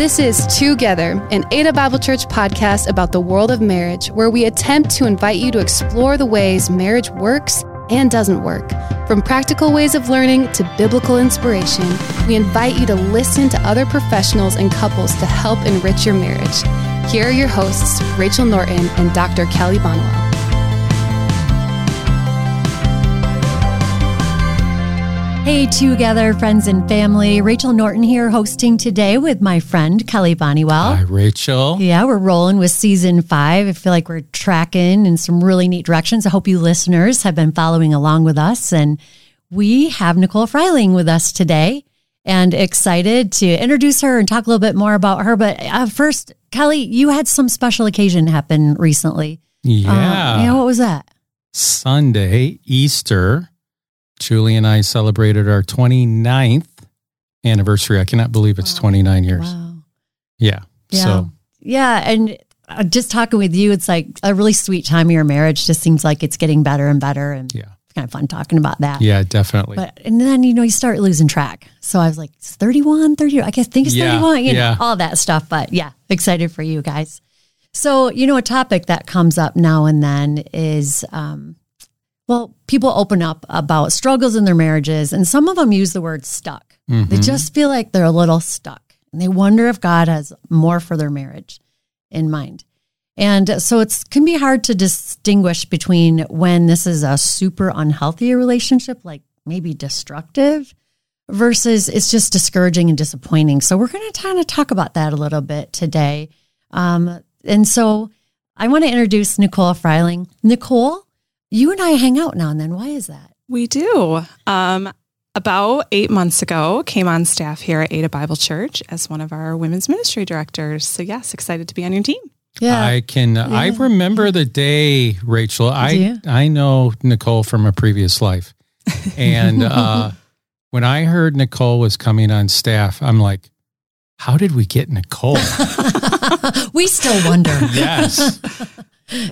This is Together, an Ada Bible Church podcast about the world of marriage, where we attempt to invite you to explore the ways marriage works and doesn't work. From practical ways of learning to biblical inspiration, we invite you to listen to other professionals and couples to help enrich your marriage. Here are your hosts, Rachel Norton and Dr. Kelly Bonwell. Hey, together, friends and family. Rachel Norton here, hosting today with my friend Kelly Bonniwell. Hi, Rachel. Yeah, we're rolling with season five. I feel like we're tracking in some really neat directions. I hope you listeners have been following along with us. And we have Nicole Fryling with us today and excited to introduce her and talk a little bit more about her. But uh, first, Kelly, you had some special occasion happen recently. Yeah. Uh, yeah, what was that? Sunday, Easter. Julie and I celebrated our 29th anniversary. I cannot believe it's 29 years. Wow. Yeah. Yeah. So, Yeah, and uh, just talking with you, it's like a really sweet time of your marriage. Just seems like it's getting better and better, and yeah. it's kind of fun talking about that. Yeah, definitely. But and then you know you start losing track. So I was like, it's 31, 30. I guess think it's Yeah, 31. You know, yeah. all that stuff. But yeah, excited for you guys. So you know, a topic that comes up now and then is, um, well, people open up about struggles in their marriages, and some of them use the word stuck. They Mhm. just feel like they're a little stuck, and they wonder if God has more for their marriage in mind. And so it can be hard to distinguish between when this is a super unhealthy relationship, like maybe destructive, versus it's just discouraging and disappointing. So we're going to kind of talk about that a little bit today. Um, and so I want to introduce Nicole Fryling. Nicole, you and I hang out now and then. Why is that? We do. Um, about eight months ago, came on staff here at Ada Bible Church as one of our women's ministry directors. So yes, excited to be on your team. Yeah, I can, I remember the day, Rachel. I, you? I know Nicole from a previous life. And uh, when I heard Nicole was coming on staff, I'm like, how did we get Nicole? we still wonder. yes.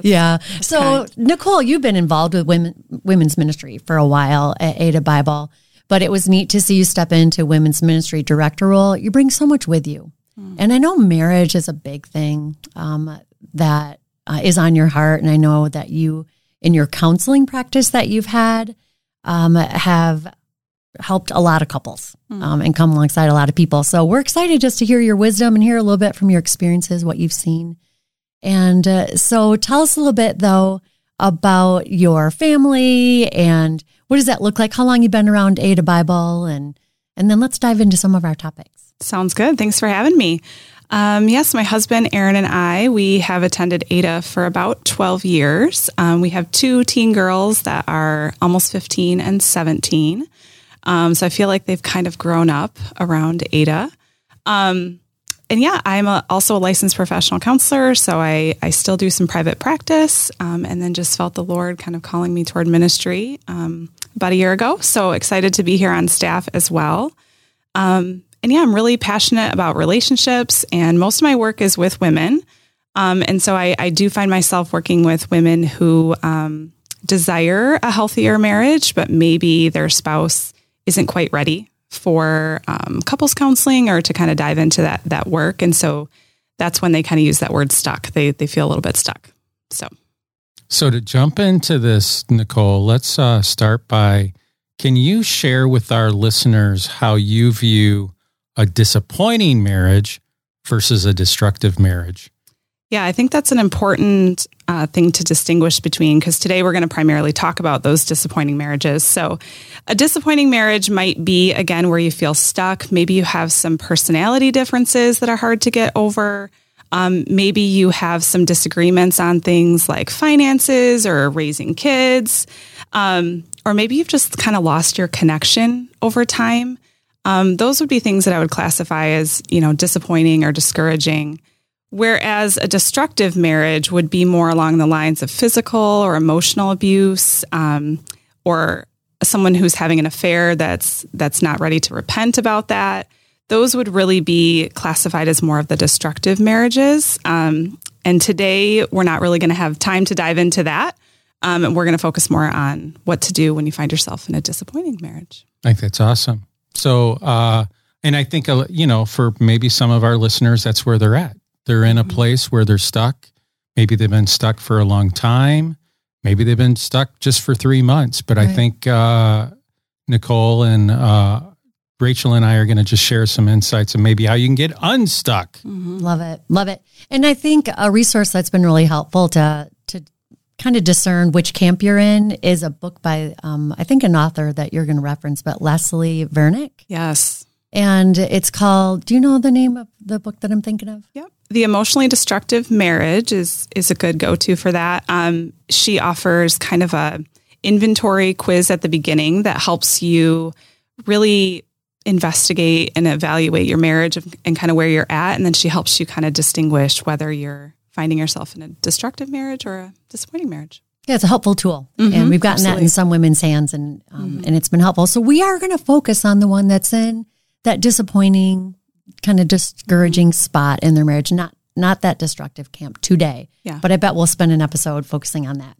Yeah. So, Nicole, you've been involved with women women's ministry for a while at Ada Bible, but it was neat to see you step into women's ministry director role. You bring so much with you, and I know marriage is a big thing um, that uh, is on your heart, and I know that you, in your counseling practice that you've had, um, have helped a lot of couples um, and come alongside a lot of people. So we're excited just to hear your wisdom and hear a little bit from your experiences, what you've seen. And uh, so tell us a little bit though about your family and what does that look like? How long you been around Ada Bible and and then let's dive into some of our topics. Sounds good. Thanks for having me. Um, yes, my husband Aaron and I we have attended Ada for about twelve years. Um, we have two teen girls that are almost fifteen and seventeen. Um, so I feel like they've kind of grown up around Ada. Um, and yeah, I'm a, also a licensed professional counselor, so I, I still do some private practice, um, and then just felt the Lord kind of calling me toward ministry um, about a year ago. So excited to be here on staff as well. Um, and yeah, I'm really passionate about relationships, and most of my work is with women. Um, and so I, I do find myself working with women who um, desire a healthier marriage, but maybe their spouse isn't quite ready for um, couples counseling or to kind of dive into that that work. And so that's when they kind of use that word stuck. They they feel a little bit stuck. So So to jump into this, Nicole, let's uh, start by can you share with our listeners how you view a disappointing marriage versus a destructive marriage? Yeah, I think that's an important uh, thing to distinguish between because today we're going to primarily talk about those disappointing marriages. So, a disappointing marriage might be, again, where you feel stuck. Maybe you have some personality differences that are hard to get over. Um, maybe you have some disagreements on things like finances or raising kids. Um, or maybe you've just kind of lost your connection over time. Um, those would be things that I would classify as, you know, disappointing or discouraging. Whereas a destructive marriage would be more along the lines of physical or emotional abuse, um, or someone who's having an affair that's that's not ready to repent about that. Those would really be classified as more of the destructive marriages. Um, and today we're not really going to have time to dive into that. Um, and we're going to focus more on what to do when you find yourself in a disappointing marriage. I think that's awesome. So uh, And I think, uh, you know, for maybe some of our listeners, that's where they're at. They're in a place where they're stuck. Maybe they've been stuck for a long time. Maybe they've been stuck just for three months. But I think uh, Nicole and uh, Rachel and I are going to just share some insights and maybe how you can get unstuck. Mhm. Love it. Love it. And I think a resource that's been really helpful to to kind of discern which camp you're in is a book by um, I think an author that you're going to reference, but Leslie Vernick. Yes. And it's called, do you know the name of the book that I'm thinking of? Yep. The emotionally destructive marriage is is a good go to for that. Um, she offers kind of a inventory quiz at the beginning that helps you really investigate and evaluate your marriage and, kind of where you're at, and then she helps you kind of distinguish whether you're finding yourself in a destructive marriage or a disappointing marriage. Yeah, it's a helpful tool, Mhm, and we've gotten that in some women's hands, and um, and it's been helpful. So we are going to focus on the one that's in that disappointing, kind of discouraging spot in their marriage, not not that destructive camp today. Yeah. But I bet we'll spend an episode focusing on that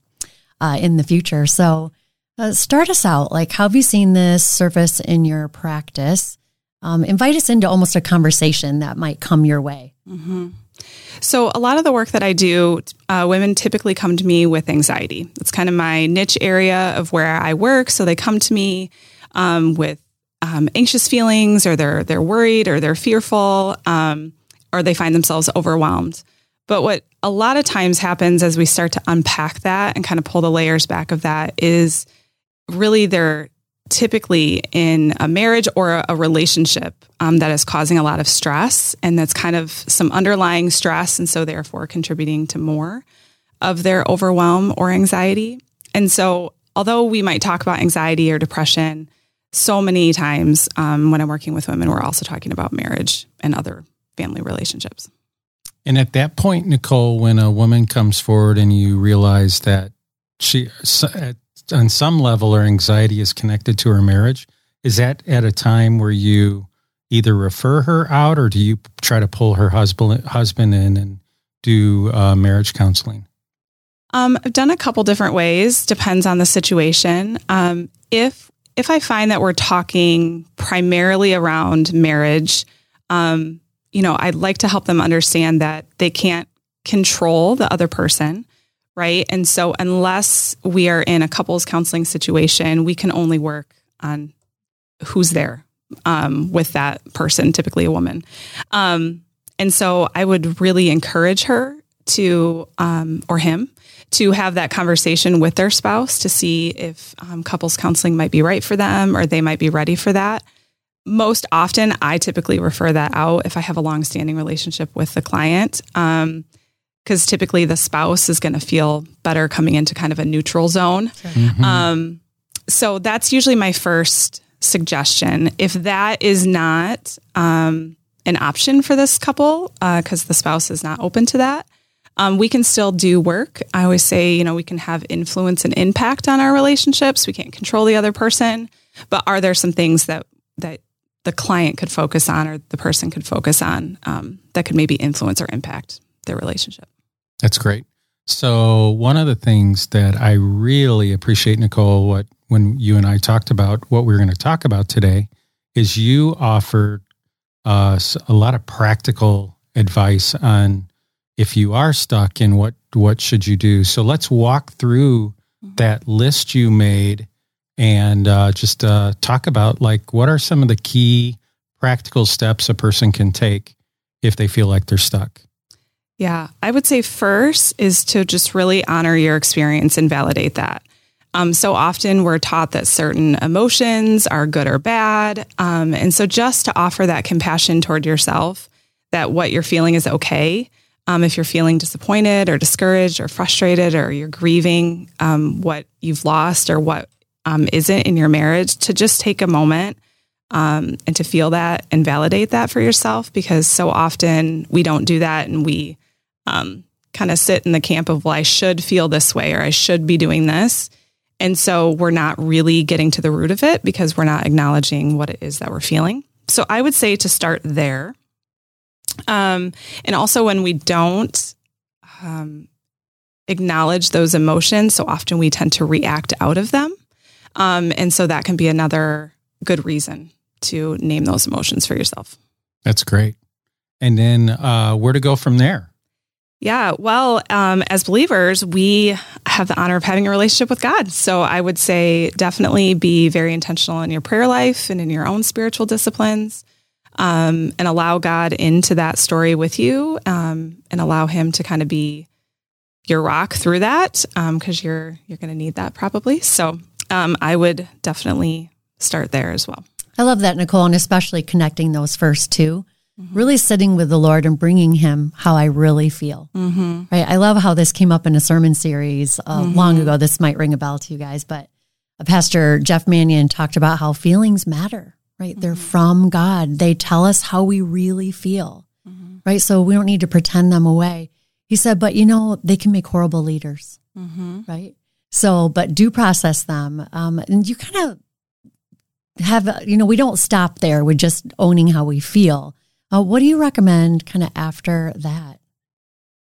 uh, in the future. So uh, start us out. Like, how have you seen this surface in your practice? Um, invite us into almost a conversation that might come your way. So, a lot of the work that I do, uh, women typically come to me with anxiety. It's kind of my niche area of where I work. So, they come to me um, with um, anxious feelings, or they're they're worried, or they're fearful, um, or they find themselves overwhelmed. But what a lot of times happens as we start to unpack that and kind of pull the layers back of that is really they're typically in a marriage or a, relationship um, that is causing a lot of stress and that's kind of some underlying stress and so therefore contributing to more of their overwhelm or anxiety and so although we might talk about anxiety or depression so many times um, when i'm working with women we're also talking about marriage and other family relationships And at that point, Nicole, when a woman comes forward and you realize that she, on some level, her anxiety is connected to her marriage, is that at a time where you either refer her out or do you try to pull her husband husband in and do uh, marriage counseling? Um, I've done a couple different ways. Depends on the situation. Um, if if I find that we're talking primarily around marriage, um, you know, I'd like to help them understand that they can't control the other person, right? And so, unless we are in a couples counseling situation, we can only work on who's there um, with that person, typically a woman. Um, and so, I would really encourage her to um, or him to have that conversation with their spouse to see if um, couples counseling might be right for them or they might be ready for that. Most often, I typically refer that out if I have a long-standing relationship with the client, because typically the spouse is going to feel better coming into kind of a neutral zone. Mhm. Um, so that's usually my first suggestion. If that is not um, an option for this couple, because the spouse is not open to that, um, we can still do work. I always say, you know, we can have influence and impact on our relationships. We can't control the other person, but are there some things that that the client could focus on or the person could focus on um, that could maybe influence or impact their relationship? That's great. So one of the things that I really appreciate, Nicole, what when you and I talked about what we are going to talk about today, is you offered us a lot of practical advice on if you are stuck in what what should you do. So let's walk through that list you made and uh, just uh, talk about like what are some of the key practical steps a person can take if they feel like they're stuck. Yeah, I would say first is to just really honor your experience and validate that. Um, so often we're taught that certain emotions are good or bad. Um, and so just to offer that compassion toward yourself that what you're feeling is okay. Um, if you're feeling disappointed or discouraged or frustrated or you're grieving um, what you've lost or what um, not in your marriage, to just take a moment um, and to feel that and validate that for yourself because so often we don't do that and we um, kind of sit in the camp of, well, I should feel this way or I should be doing this. And so we're not really getting to the root of it because we're not acknowledging what it is that we're feeling. So I would say to start there. Um, and also when we don't um, acknowledge those emotions, so often we tend to react out of them. Um, and so that can be another good reason to name those emotions for yourself. That's great. And then uh, where to go from there? Yeah, well, um, as believers, we have the honor of having a relationship with God. So I would say definitely be very intentional in your prayer life and in your own spiritual disciplines, um, and allow God into that story with you, um, and allow Him to kind of be your rock through that, because um, you're you're going to need that probably. So um, I would definitely start there as well. I love that, Nicole, and especially connecting those first two mm-hmm. really sitting with the Lord and bringing Him how I really feel. Mm-hmm. Right. I love how this came up in a sermon series uh, mm-hmm. long ago. This might ring a bell to you guys, but Pastor Jeff Manion talked about how feelings matter. Right. They're mm-hmm. from God. They tell us how we really feel. Mm-hmm. Right. So we don't need to pretend them away. He said, but you know, they can make horrible leaders. Mm-hmm. Right. So, but do process them. Um, and you kind of have, you know, we don't stop there with just owning how we feel. Uh, what do you recommend kind of after that?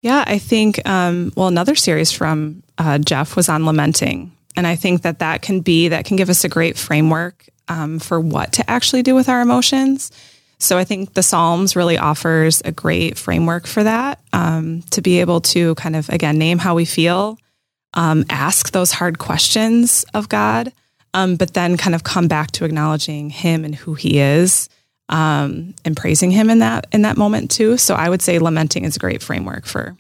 Yeah, I think, um, well, another series from uh, Jeff was on lamenting. And I think that that can be, that can give us a great framework um, for what to actually do with our emotions. So I think the Psalms really offers a great framework for that um, to be able to kind of, again, name how we feel, um, ask those hard questions of God, um, but then kind of come back to acknowledging Him and who He is um, and praising him in that in that moment too. So I would say lamenting is a great framework for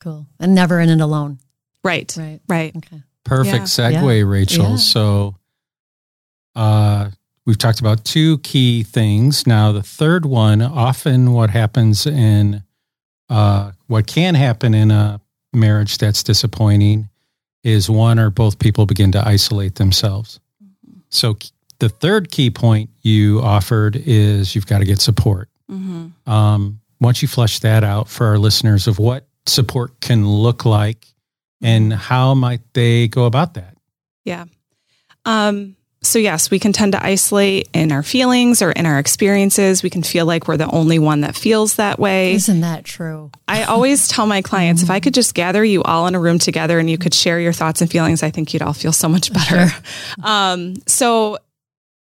cool and never in it alone. Right. Right. Right. Okay. Perfect yeah. segue, yeah. Rachel. Yeah. So uh, we've talked about two key things. Now the third one, often what happens in uh, what can happen in a marriage that's disappointing is one or both people begin to isolate themselves. Mm-hmm. So the third key point you offered is you've got to get support. Mm-hmm. Um, once you flesh that out for our listeners of what support can look like and mm-hmm. how might they go about that? Yeah. Um, so, yes, we can tend to isolate in our feelings or in our experiences. We can feel like we're the only one that feels that way. Isn't that true? I always tell my clients if I could just gather you all in a room together and you could share your thoughts and feelings, I think you'd all feel so much better. Sure. Um, so,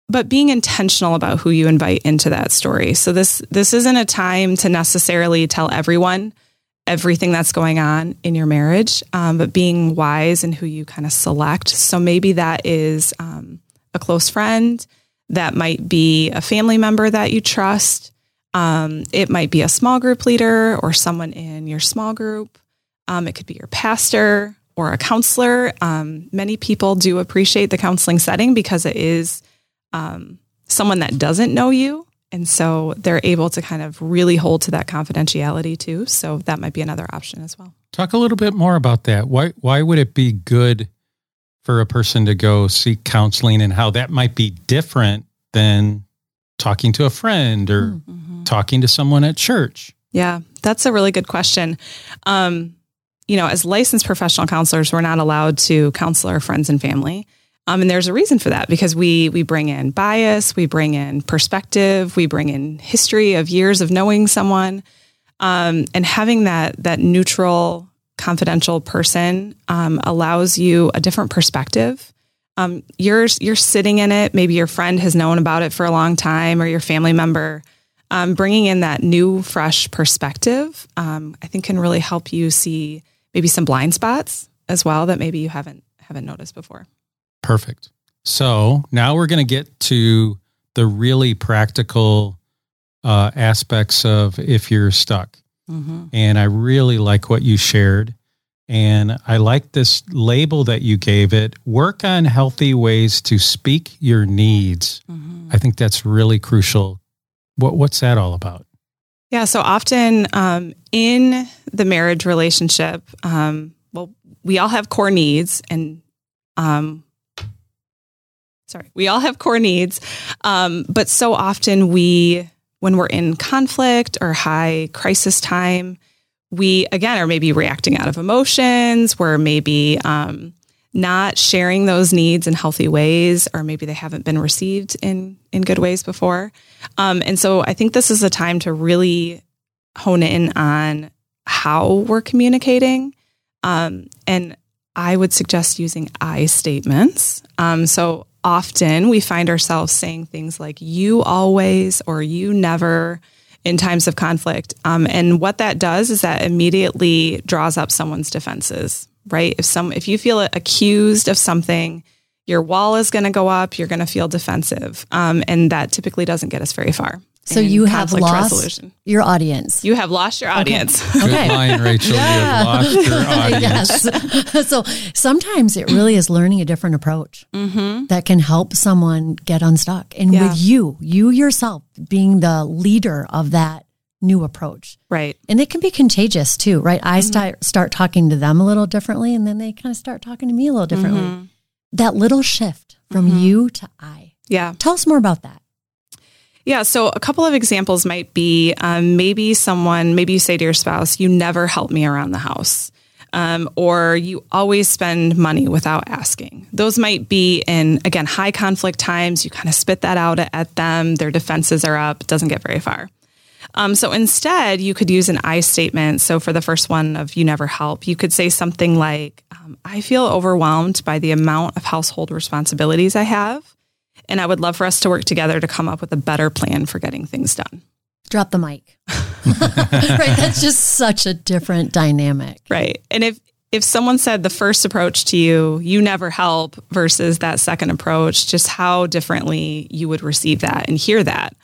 but being intentional about who you invite into that story. So this this isn't a time to necessarily tell everyone everything that's going on in your marriage, um, but being wise in who you kind of select. So maybe that is um, a close friend, that might be a family member that you trust. Um, it might be a small group leader or someone in your small group. Um, it could be your pastor or a counselor. Um, many people do appreciate the counseling setting because it is um, someone that doesn't know you. And so they're able to kind of really hold to that confidentiality too. So that might be another option as well. Talk a little bit more about that. Why why would it be good for a person to go seek counseling and how that might be different than talking to a friend or mm-hmm. talking to someone at church? Yeah, that's a really good question. Um, you know, as licensed professional counselors, we're not allowed to counsel our friends and family. Um, and there's a reason for that because we we bring in bias, we bring in perspective, we bring in history of years of knowing someone, um, and having that that neutral, confidential person um, allows you a different perspective. Um, you're you're sitting in it. Maybe your friend has known about it for a long time, or your family member. Um, bringing in that new, fresh perspective, um, I think, can really help you see maybe some blind spots as well that maybe you haven't haven't noticed before. Perfect. So now we're going to get to the really practical uh, aspects of if you're stuck. Mm-hmm. And I really like what you shared. And I like this label that you gave it work on healthy ways to speak your needs. Mm-hmm. I think that's really crucial. What, what's that all about? Yeah, so often um, in the marriage relationship, um, well, we all have core needs, and um, sorry, we all have core needs. Um, but so often we, when we're in conflict or high crisis time, we again are maybe reacting out of emotions. We're maybe um, not sharing those needs in healthy ways, or maybe they haven't been received in in good ways before. Um, and so I think this is a time to really hone in on how we're communicating. Um, and I would suggest using I statements. Um, so often we find ourselves saying things like you always or you never in times of conflict. Um, and what that does is that immediately draws up someone's defenses, right? If some if you feel accused of something, your wall is going to go up. You're going to feel defensive, um, and that typically doesn't get us very far. So you have lost resolution. your audience. You have lost your audience. Okay. Good line, Rachel. Yeah. You have lost your audience. yes. so sometimes it really is learning a different approach mm-hmm. that can help someone get unstuck. And yeah. with you, you yourself being the leader of that new approach. Right. And it can be contagious too, right? I mm-hmm. start start talking to them a little differently and then they kind of start talking to me a little differently. Mm-hmm. That little shift from mm-hmm. you to I. Yeah. Tell us more about that. Yeah, so a couple of examples might be um, maybe someone, maybe you say to your spouse, you never help me around the house. Um, or you always spend money without asking. Those might be in, again, high conflict times. You kind of spit that out at them. Their defenses are up. Doesn't get very far. Um, so instead, you could use an I statement. So for the first one of you never help, you could say something like, um, I feel overwhelmed by the amount of household responsibilities I have. And I would love for us to work together to come up with a better plan for getting things done. Drop the mic. right. That's just such a different dynamic. Right. And if, if someone said the first approach to you, you never help versus that second approach, just how differently you would receive that and hear that.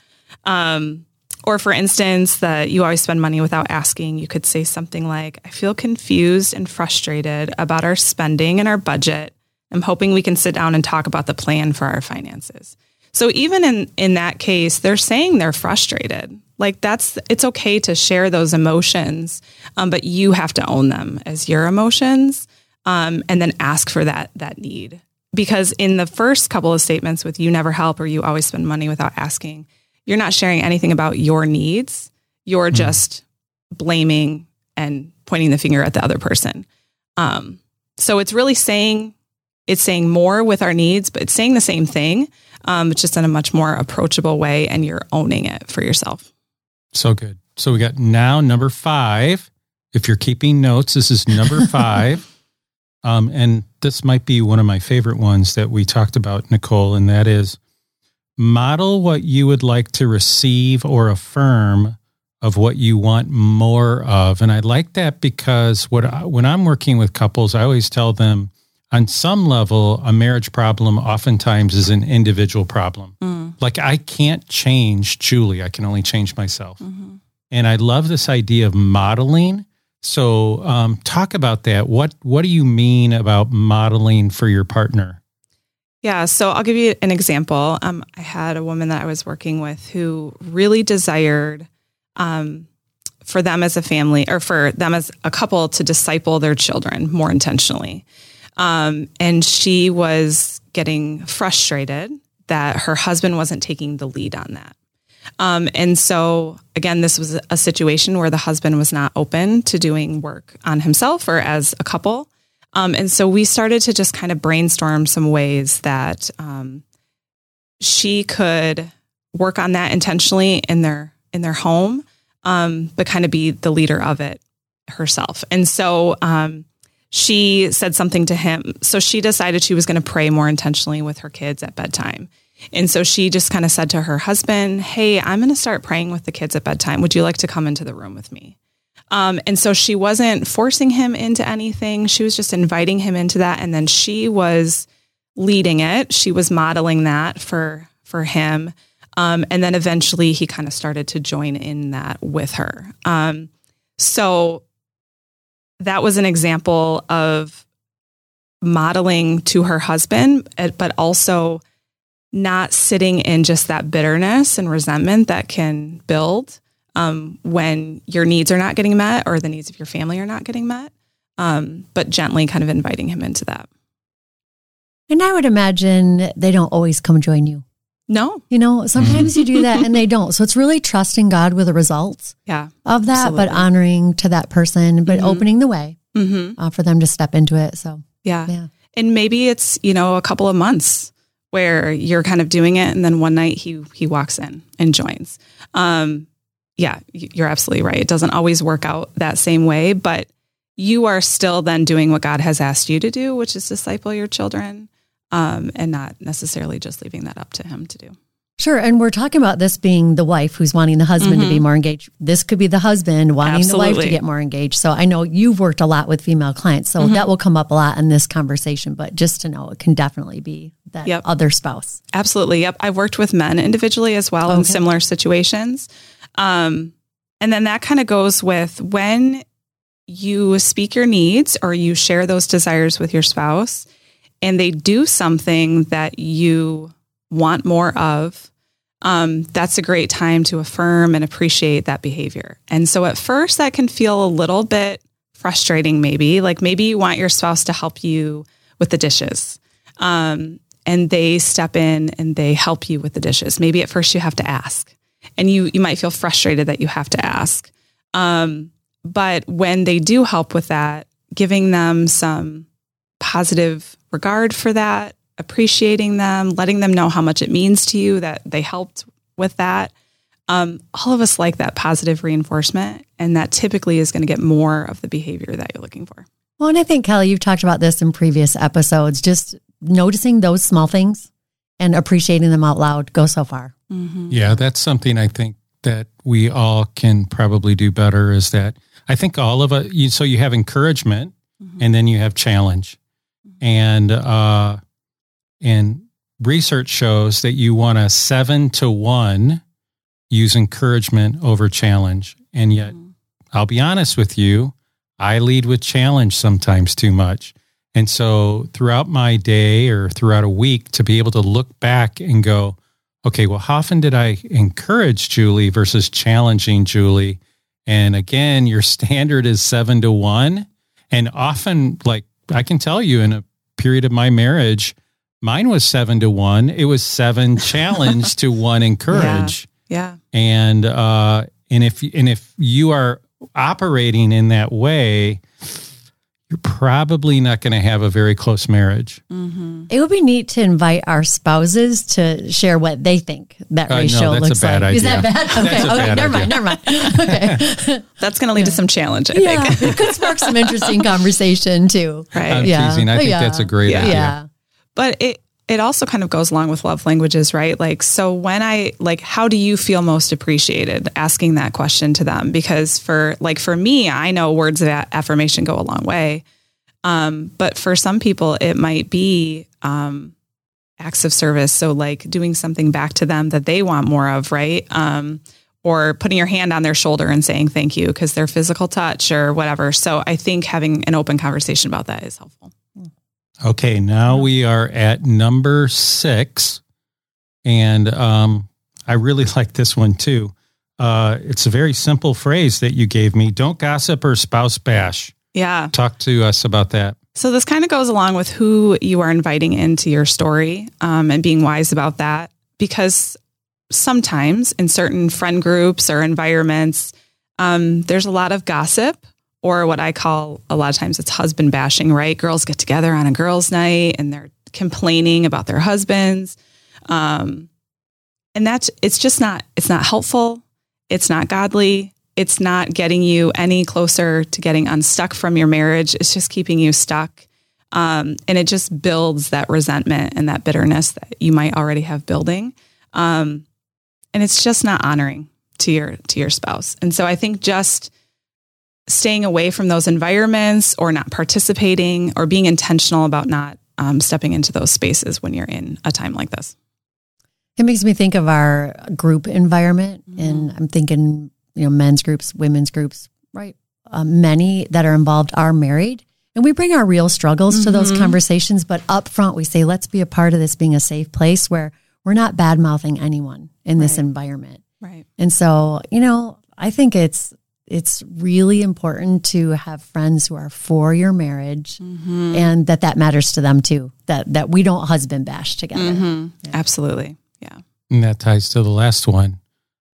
Um, or for instance, that you always spend money without asking, you could say something like, I feel confused and frustrated about our spending and our budget I'm hoping we can sit down and talk about the plan for our finances. So even in in that case, they're saying they're frustrated. Like that's it's okay to share those emotions, um, but you have to own them as your emotions, um, and then ask for that that need. Because in the first couple of statements with "you never help" or "you always spend money without asking," you're not sharing anything about your needs. You're mm-hmm. just blaming and pointing the finger at the other person. Um, so it's really saying it's saying more with our needs, but it's saying the same thing, um, just in a much more approachable way, and you're owning it for yourself. So good. So we got now number five. If you're keeping notes, this is number five. um, and this might be one of my favorite ones that we talked about, Nicole, and that is model what you would like to receive or affirm of what you want more of. And I like that because what I, when I'm working with couples, I always tell them on some level, a marriage problem oftentimes is an individual problem. Mm. Like I can't change Julie, I can only change myself. Mm-hmm. And I love this idea of modeling. So, um, talk about that. What What do you mean about modeling for your partner? Yeah, so I'll give you an example. Um, I had a woman that I was working with who really desired um, for them as a family or for them as a couple to disciple their children more intentionally. Um, and she was getting frustrated that her husband wasn't taking the lead on that. Um, and so, again, this was a situation where the husband was not open to doing work on himself or as a couple. Um, and so we started to just kind of brainstorm some ways that um, she could work on that intentionally in their in their home, um, but kind of be the leader of it herself. And so um, she said something to him. So she decided she was going to pray more intentionally with her kids at bedtime. And so she just kind of said to her husband, Hey, I'm going to start praying with the kids at bedtime. Would you like to come into the room with me? Um, and so she wasn't forcing him into anything. She was just inviting him into that. And then she was leading it. She was modeling that for, for him. Um, and then eventually he kind of started to join in that with her. Um, so that was an example of modeling to her husband, eh, but also not sitting in just that bitterness and resentment that can build um, when your needs are not getting met or the needs of your family are not getting met, um, but gently kind of inviting him into that. And I would imagine they don't always come join you. No. You know, sometimes you do that and they don't. So it's really trusting God with the results yeah, of that, absolutely. but honoring to that person, but mm-hmm. opening the way mm-hmm. uh, for them to step into it. So, yeah. yeah. And maybe it's, you know, a couple of months where you're kind of doing it and then one night he he walks in and joins. Um, yeah, you're absolutely right. It doesn't always work out that same way, but you are still then doing what God has asked you to do, which is disciple your children um, and not necessarily just leaving that up to him to do. Sure. And we're talking about this being the wife who's wanting the husband mm-hmm. to be mm-hmm. more engaged. This could be the husband wanting Absolutely. the wife to get more engaged. So I know you've worked a lot with female clients. So mm-hmm. that will come up a lot in this conversation. But just to know, it can definitely be that yep. other spouse. Absolutely. Yep. I've worked with men individually as well okay. in similar situations. Um, and then that kind of goes with when you speak your needs or you share those desires with your spouse and they do something that you want more of, um, that's a great time to affirm and appreciate that behavior. And so at first, that can feel a little bit frustrating, maybe. Like maybe you want your spouse to help you with the dishes. Um, and they step in and they help you with the dishes. Maybe at first you have to ask, and you you might feel frustrated that you have to ask. Um, but when they do help with that, giving them some positive regard for that, appreciating them, letting them know how much it means to you that they helped with that. Um, all of us like that positive reinforcement, and that typically is going to get more of the behavior that you're looking for. Well, and I think, Kelly, you've talked about this in previous episodes, just noticing those small things and appreciating them out loud go so far. Mm-hmm. Yeah, that's something I think that we all can probably do better is that I think all of it, so you have encouragement mm-hmm. and then you have challenge. And, uh, and research shows that you want a seven to one use encouragement over challenge. And yet, mm-hmm. I'll be honest with you, I lead with challenge sometimes too much. And so throughout my day or throughout a week, to be able to look back and go, okay, well, how often did I encourage Julie versus challenging Julie? And again, your standard is seven to one. And often, like I can tell you in a period of my marriage, Mine was seven to one. It was seven challenge to one encourage. Yeah. yeah. And uh, and if and if you are operating in that way, you're probably not going to have a very close marriage. Mm-hmm. It would be neat to invite our spouses to share what they think that uh, ratio no, looks like. Idea. Is that bad? Okay, okay, bad never mind, never mind. Okay, that's going to lead yeah. to some challenge. I yeah, think it could spark some interesting conversation too. Right? I'm yeah. teasing. I think yeah. that's a great yeah. idea. Yeah. But it it also kind of goes along with love languages, right? Like, so when I, like, how do you feel most appreciated? Asking that question to them. Because for, like, for me, I know words of affirmation go a long way. Um, but for some people, it might be um, acts of service. So, like, doing something back to them that they want more of, right? Um, or putting your hand on their shoulder and saying thank you because their physical touch or whatever. So, I think having an open conversation about that is helpful. Okay, now we are at number six. And um, I really like this one too. Uh, it's a very simple phrase that you gave me don't gossip or spouse bash. Yeah. Talk to us about that. So, this kind of goes along with who you are inviting into your story um, and being wise about that. Because sometimes in certain friend groups or environments, um, there's a lot of gossip or what I call a lot of times it's husband bashing, right? Girls get together on a girls' night and they're complaining about their husbands. Um, and that's it's just not it's not helpful. It's not godly. It's not getting you any closer to getting unstuck from your marriage. It's just keeping you stuck. Um, and it just builds that resentment and that bitterness that you might already have building. Um, and it's just not honoring to your to your spouse. And so I think just staying away from those environments or not participating or being intentional about not um, stepping into those spaces when you're in a time like this. It makes me think of our group environment, mm-hmm. and I'm thinking, you know, men's groups, women's groups, right? Uh, many that are involved are married, and we bring our real struggles mm-hmm. to those mm-hmm. conversations. But up front, we say, let's be a part of this being a safe place where we're not bad mouthing anyone in right. this environment. Right. And so, you know, I think it's it's really important to have friends who are for your marriage mm-hmm. and that that matters to them too that that we don't husband bash together mm-hmm. yeah. absolutely yeah and that ties to the last one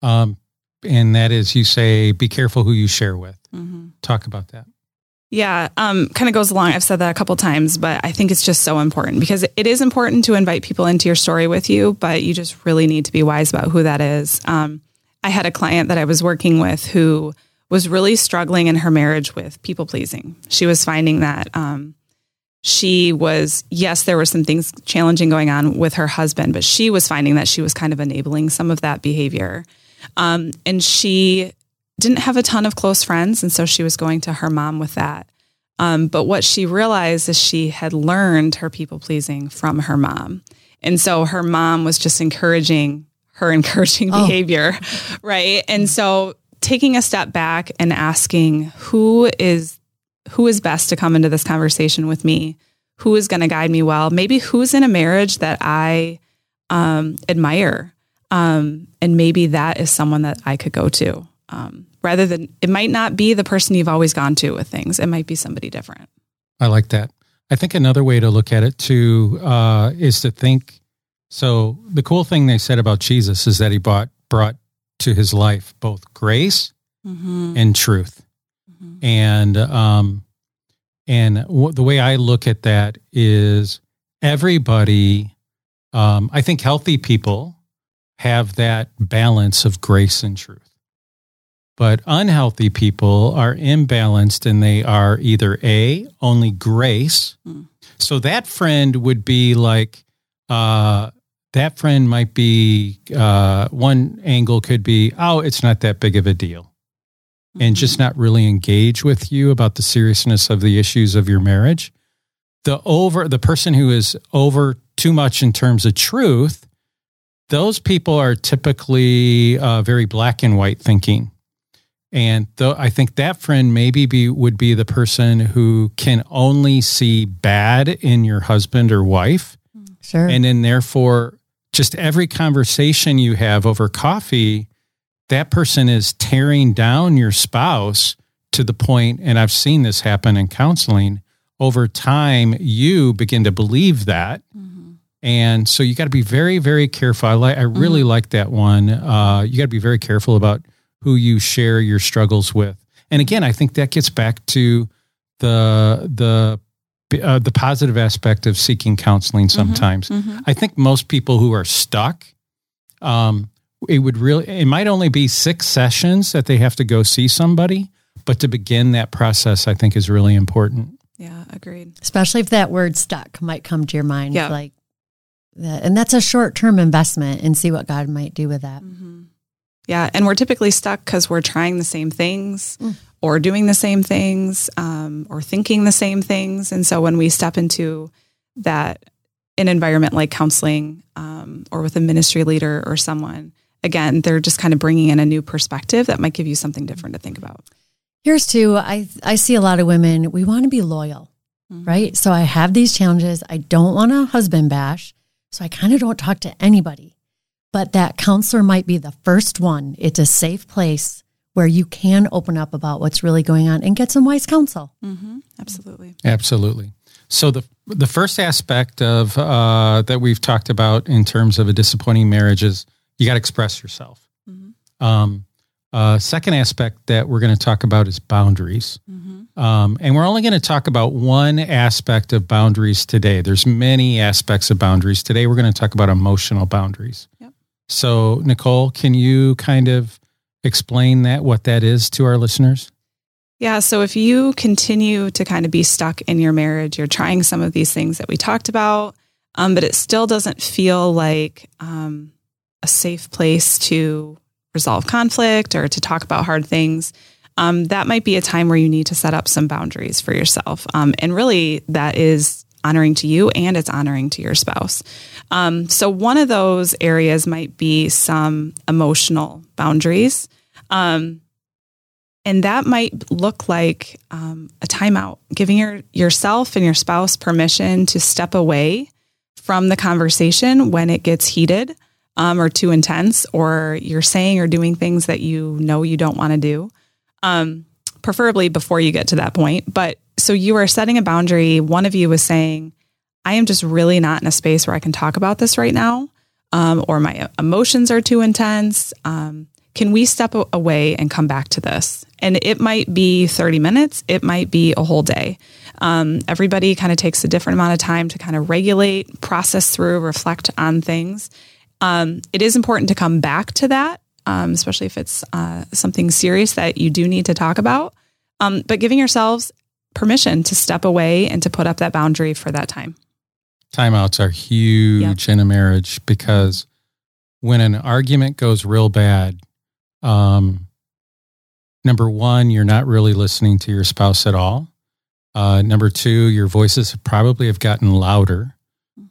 um, and that is you say be careful who you share with mm-hmm. talk about that yeah, um, kind of goes along. I've said that a couple times, but I think it's just so important because it is important to invite people into your story with you, but you just really need to be wise about who that is. Um, I had a client that I was working with who was really struggling in her marriage with people pleasing. She was finding that um, she was, yes, there were some things challenging going on with her husband, but she was finding that she was kind of enabling some of that behavior. Um, and she didn't have a ton of close friends. And so she was going to her mom with that. Um, but what she realized is she had learned her people pleasing from her mom. And so her mom was just encouraging her encouraging oh. behavior. Right. And so taking a step back and asking who is who is best to come into this conversation with me? Who is going to guide me well? Maybe who's in a marriage that I um, admire? Um, and maybe that is someone that I could go to. Um, rather than, it might not be the person you've always gone to with things, it might be somebody different. I like that. I think another way to look at it too uh, is to think. So the cool thing they said about Jesus is that he brought brought to his life both grace mm-hmm. and truth. Mm-hmm. And um, and w- the way I look at that is everybody. Um, I think healthy people have that balance of grace and truth, but unhealthy people are imbalanced, and they are either a only grace. Mm. So that friend would be like. Uh, that friend might be uh, one angle could be oh it's not that big of a deal and just not really engage with you about the seriousness of the issues of your marriage. The over the person who is over too much in terms of truth, those people are typically uh, very black and white thinking. And though I think that friend maybe be, would be the person who can only see bad in your husband or wife. Sure. And then therefore, just every conversation you have over coffee that person is tearing down your spouse to the point, and I've seen this happen in counseling. Over time, you begin to believe that. Mm-hmm. And so you got to be very, very careful. I, like, I really mm-hmm. like that one. Uh, you got to be very careful about who you share your struggles with. And again, I think that gets back to the the uh, the positive aspect of seeking counseling. Mm-hmm. Sometimes, mm-hmm. I think most people who are stuck, um, it would really it might only be six sessions that they have to go see somebody but to begin that process i think is really important yeah agreed especially if that word stuck might come to your mind yeah. like that and that's a short-term investment and see what god might do with that mm-hmm. yeah and we're typically stuck because we're trying the same things mm. Or doing the same things um, or thinking the same things and so when we step into that an environment like counseling um, or with a ministry leader or someone again, they're just kind of bringing in a new perspective that might give you something different to think about. Here's two I, I see a lot of women, we want to be loyal, mm-hmm. right? So I have these challenges. I don't want a husband bash. So I kind of don't talk to anybody. But that counselor might be the first one. It's a safe place where you can open up about what's really going on and get some wise counsel. Mm-hmm. Absolutely. Absolutely. So the the first aspect of uh, that we've talked about in terms of a disappointing marriage is you got to express yourself. Mm-hmm. Um, uh, second aspect that we're going to talk about is boundaries. Mm-hmm. Um, and we're only going to talk about one aspect of boundaries today. There's many aspects of boundaries. Today, we're going to talk about emotional boundaries. Yep. So, Nicole, can you kind of explain that, what that is to our listeners? Yeah. So if you continue to kind of be stuck in your marriage, you're trying some of these things that we talked about, um, but it still doesn't feel like um, a safe place to resolve conflict or to talk about hard things, um, that might be a time where you need to set up some boundaries for yourself. Um, and really, that is honoring to you and it's honoring to your spouse. Um, so, one of those areas might be some emotional boundaries. Um, and that might look like um, a timeout, giving your, yourself and your spouse permission to step away from the conversation when it gets heated um, or too intense, or you're saying or doing things that you know you don't want to do, um, preferably before you get to that point. But so you are setting a boundary. One of you was saying, I am just really not in a space where I can talk about this right now, um, or my emotions are too intense. Um, can we step away and come back to this? And it might be 30 minutes, it might be a whole day. Um, everybody kind of takes a different amount of time to kind of regulate, process through, reflect on things. Um, it is important to come back to that, um, especially if it's uh, something serious that you do need to talk about. Um, but giving yourselves permission to step away and to put up that boundary for that time. Timeouts are huge in a marriage because when an argument goes real bad, um, number one, you're not really listening to your spouse at all. Uh, number two, your voices probably have gotten louder.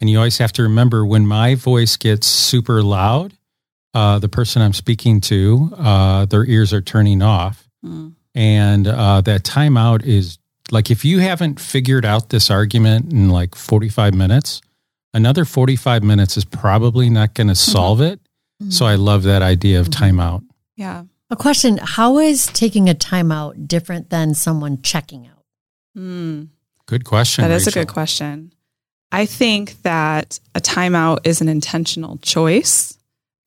And you always have to remember when my voice gets super loud, uh, the person I'm speaking to, uh, their ears are turning off. Mm. And uh, that timeout is like if you haven't figured out this argument in like 45 minutes, another 45 minutes is probably not going to mm-hmm. solve it. Mm-hmm. So I love that idea of mm-hmm. timeout. Yeah. A question How is taking a timeout different than someone checking out? Mm. Good question. That is Rachel. a good question. I think that a timeout is an intentional choice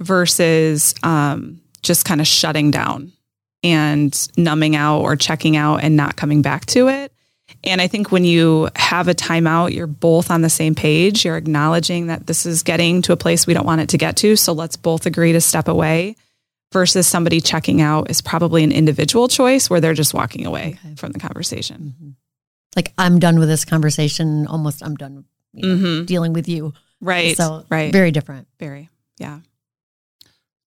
versus um, just kind of shutting down and numbing out or checking out and not coming back to it. And I think when you have a timeout, you're both on the same page. You're acknowledging that this is getting to a place we don't want it to get to. So let's both agree to step away versus somebody checking out is probably an individual choice where they're just walking away okay. from the conversation. Mm-hmm. Like, I'm done with this conversation. Almost, I'm done you know, mm-hmm. dealing with you. Right. So, right. Very different. Very. Yeah.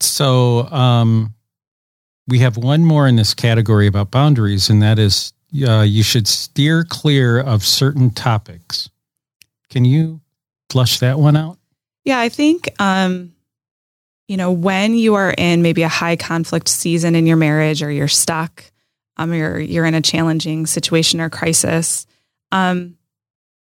So, um, we have one more in this category about boundaries, and that is uh, you should steer clear of certain topics. Can you flush that one out? Yeah, I think, um, you know, when you are in maybe a high conflict season in your marriage or you're stuck, um, or you're in a challenging situation or crisis, um,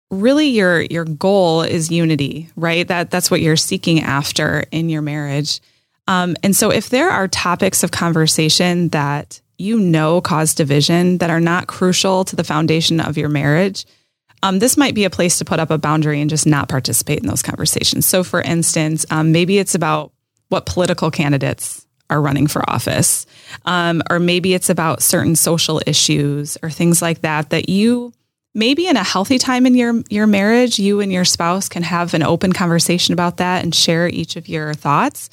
really your your goal is unity, right? That that's what you're seeking after in your marriage. Um, and so, if there are topics of conversation that you know cause division that are not crucial to the foundation of your marriage, um, this might be a place to put up a boundary and just not participate in those conversations. So, for instance, um, maybe it's about what political candidates are running for office, um, or maybe it's about certain social issues or things like that that you maybe in a healthy time in your your marriage, you and your spouse can have an open conversation about that and share each of your thoughts.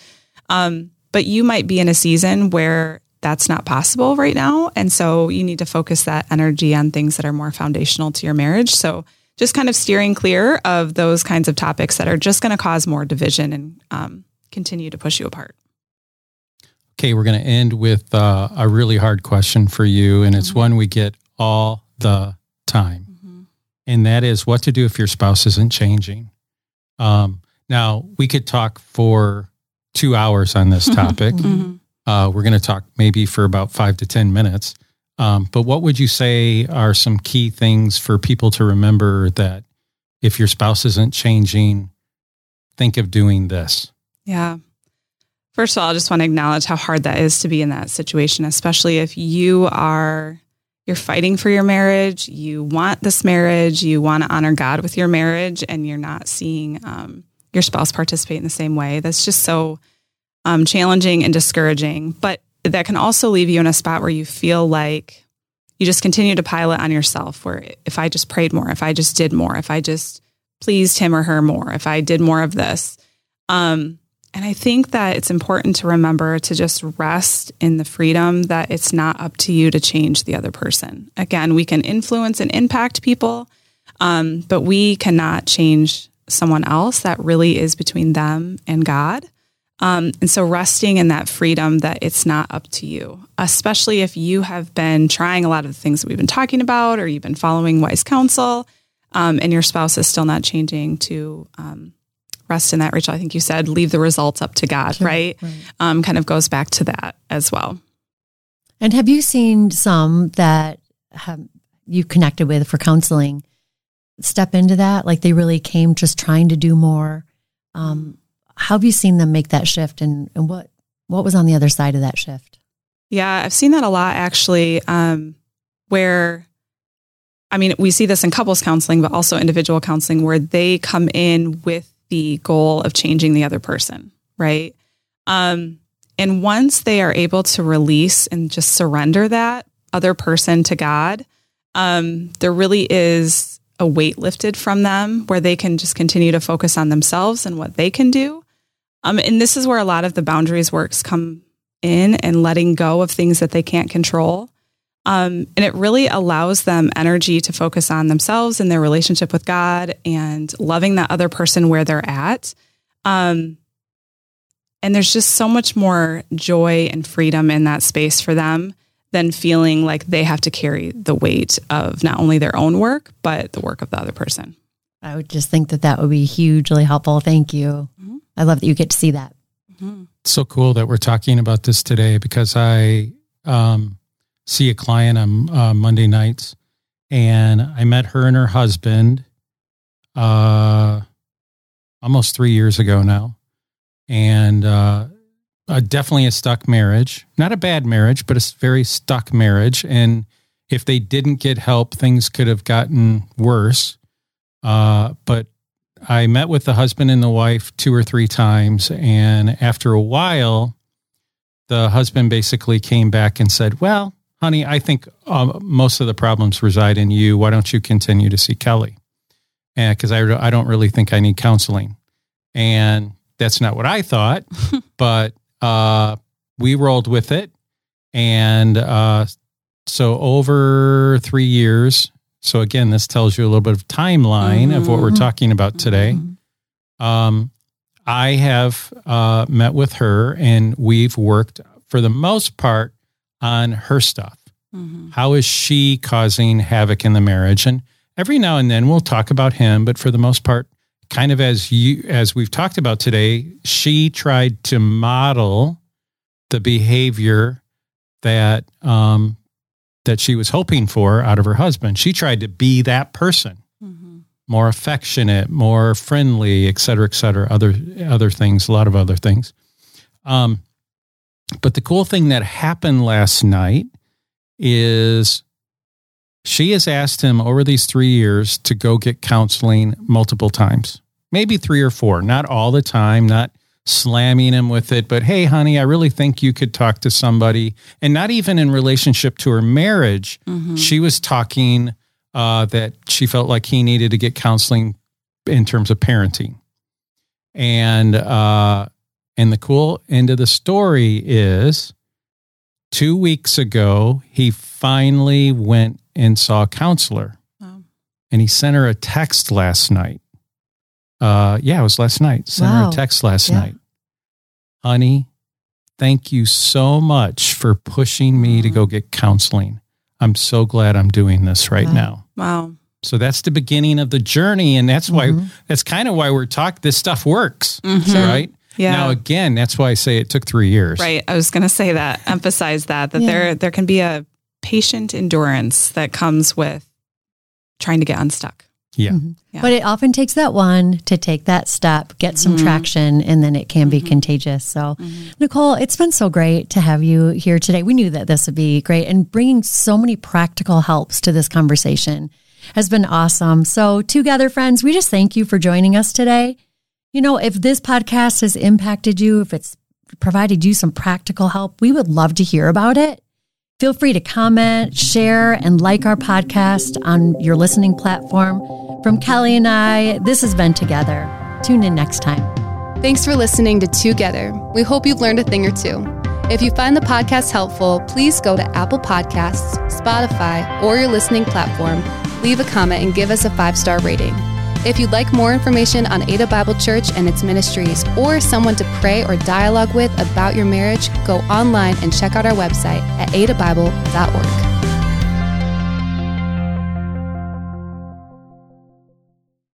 Um, but you might be in a season where that's not possible right now. And so you need to focus that energy on things that are more foundational to your marriage. So just kind of steering clear of those kinds of topics that are just going to cause more division and um, continue to push you apart. Okay, we're going to end with uh, a really hard question for you. And it's mm-hmm. one we get all the time. Mm-hmm. And that is what to do if your spouse isn't changing. Um, now, we could talk for two hours on this topic. mm-hmm. uh, we're going to talk maybe for about five to 10 minutes. Um, but what would you say are some key things for people to remember that if your spouse isn't changing, think of doing this? Yeah. First of all, I just want to acknowledge how hard that is to be in that situation, especially if you are you're fighting for your marriage, you want this marriage, you want to honor God with your marriage, and you're not seeing um, your spouse participate in the same way. That's just so um, challenging and discouraging. But that can also leave you in a spot where you feel like you just continue to pile it on yourself. Where if I just prayed more, if I just did more, if I just pleased him or her more, if I did more of this. Um, and I think that it's important to remember to just rest in the freedom that it's not up to you to change the other person. Again, we can influence and impact people, um, but we cannot change someone else, that really is between them and God. Um, and so resting in that freedom that it's not up to you, especially if you have been trying a lot of the things that we've been talking about, or you've been following wise counsel, um, and your spouse is still not changing to um, rest in that. Rachel, I think you said leave the results up to God, sure, right? right. Um, kind of goes back to that as well. And have you seen some that have you connected with for counseling step into that? Like they really came just trying to do more. Um, how have you seen them make that shift, and and what what was on the other side of that shift? Yeah, I've seen that a lot actually. Um, where, I mean, we see this in couples counseling, but also individual counseling, where they come in with the goal of changing the other person, right? Um, and once they are able to release and just surrender that other person to God, um, there really is a weight lifted from them where they can just continue to focus on themselves and what they can do. Um, and this is where a lot of the boundaries works come in and letting go of things that they can't control. Um, and it really allows them energy to focus on themselves and their relationship with God and loving that other person where they're at. Um, and there's just so much more joy and freedom in that space for them than feeling like they have to carry the weight of not only their own work, but the work of the other person. I would just think that that would be hugely helpful. Thank you. Mm-hmm. I love that you get to see that. Mm-hmm. so cool that we're talking about this today because I um, see a client on uh, Monday nights and I met her and her husband uh, almost three years ago now. And uh, uh, definitely a stuck marriage. Not a bad marriage, but a very stuck marriage. And if they didn't get help, things could have gotten worse. Uh, but I met with the husband and the wife two or three times. And after a while, the husband basically came back and said, Well, honey, I think uh, most of the problems reside in you. Why don't you continue to see Kelly? Because I, I don't really think I need counseling. And that's not what I thought. but uh, we rolled with it. And uh, so over three years, so again, this tells you a little bit of timeline mm-hmm. of what we're mm-hmm. talking about today. Mm-hmm. Um, I have uh, met with her and we've worked for the most part on her stuff. Mm-hmm. How is she causing havoc in the marriage? And every now and then we'll talk about him, but for the most part, kind of as you as we've talked about today, she tried to model the behavior that um, that she was hoping for out of her husband. She tried to be that person, mm-hmm. more affectionate, more friendly, et cetera, et cetera. Other other things, a lot of other things. Um, but the cool thing that happened last night is she has asked him over these three years to go get counseling multiple times, maybe three or four, not all the time, not slamming him with it, but hey, honey, I really think you could talk to somebody. And not even in relationship to her marriage, mm-hmm. she was talking uh, that she felt like he needed to get counseling in terms of parenting. And uh, and the cool end of the story is two weeks ago, he finally went and saw a counselor. Wow. And he sent her a text last night. Uh, yeah, it was last night. Sent wow. her a text last yeah. night. Honey, thank you so much for pushing me mm-hmm. to go mm-hmm. get counseling. I'm so glad I'm doing this right wow. now. Wow. So that's the beginning of the journey. And that's why, mm-hmm. that's kind of why we're talking, this stuff works, mm-hmm. right? Yeah. Now, again, that's why I say it took three years. Right. I was going to say that, emphasize that, that yeah. there, there can be a patient endurance that comes with trying to get unstuck. Yeah. Mm-hmm. yeah. But it often takes that one to take that step, get some mm-hmm. traction, and then it can be mm-hmm. contagious. So, mm-hmm. Nicole, it's been so great to have you here today. We knew that this would be great, and bringing so many practical helps to this conversation has been awesome. So, together, friends, we just thank you for joining us today. You know, if this podcast has impacted you, if it's provided you some practical help, we would love to hear about it. Feel free to comment, share, and like our podcast on your listening platform. From Kelly and I, this has been Together. Tune in next time. Thanks for listening to Together. We hope you've learned a thing or two. If you find the podcast helpful, please go to Apple Podcasts, Spotify, or your listening platform, leave a comment, and give us a five star rating. If you'd like more information on Ada Bible Church and its ministries, or someone to pray or dialogue with about your marriage, go online and check out our website at adabible.org.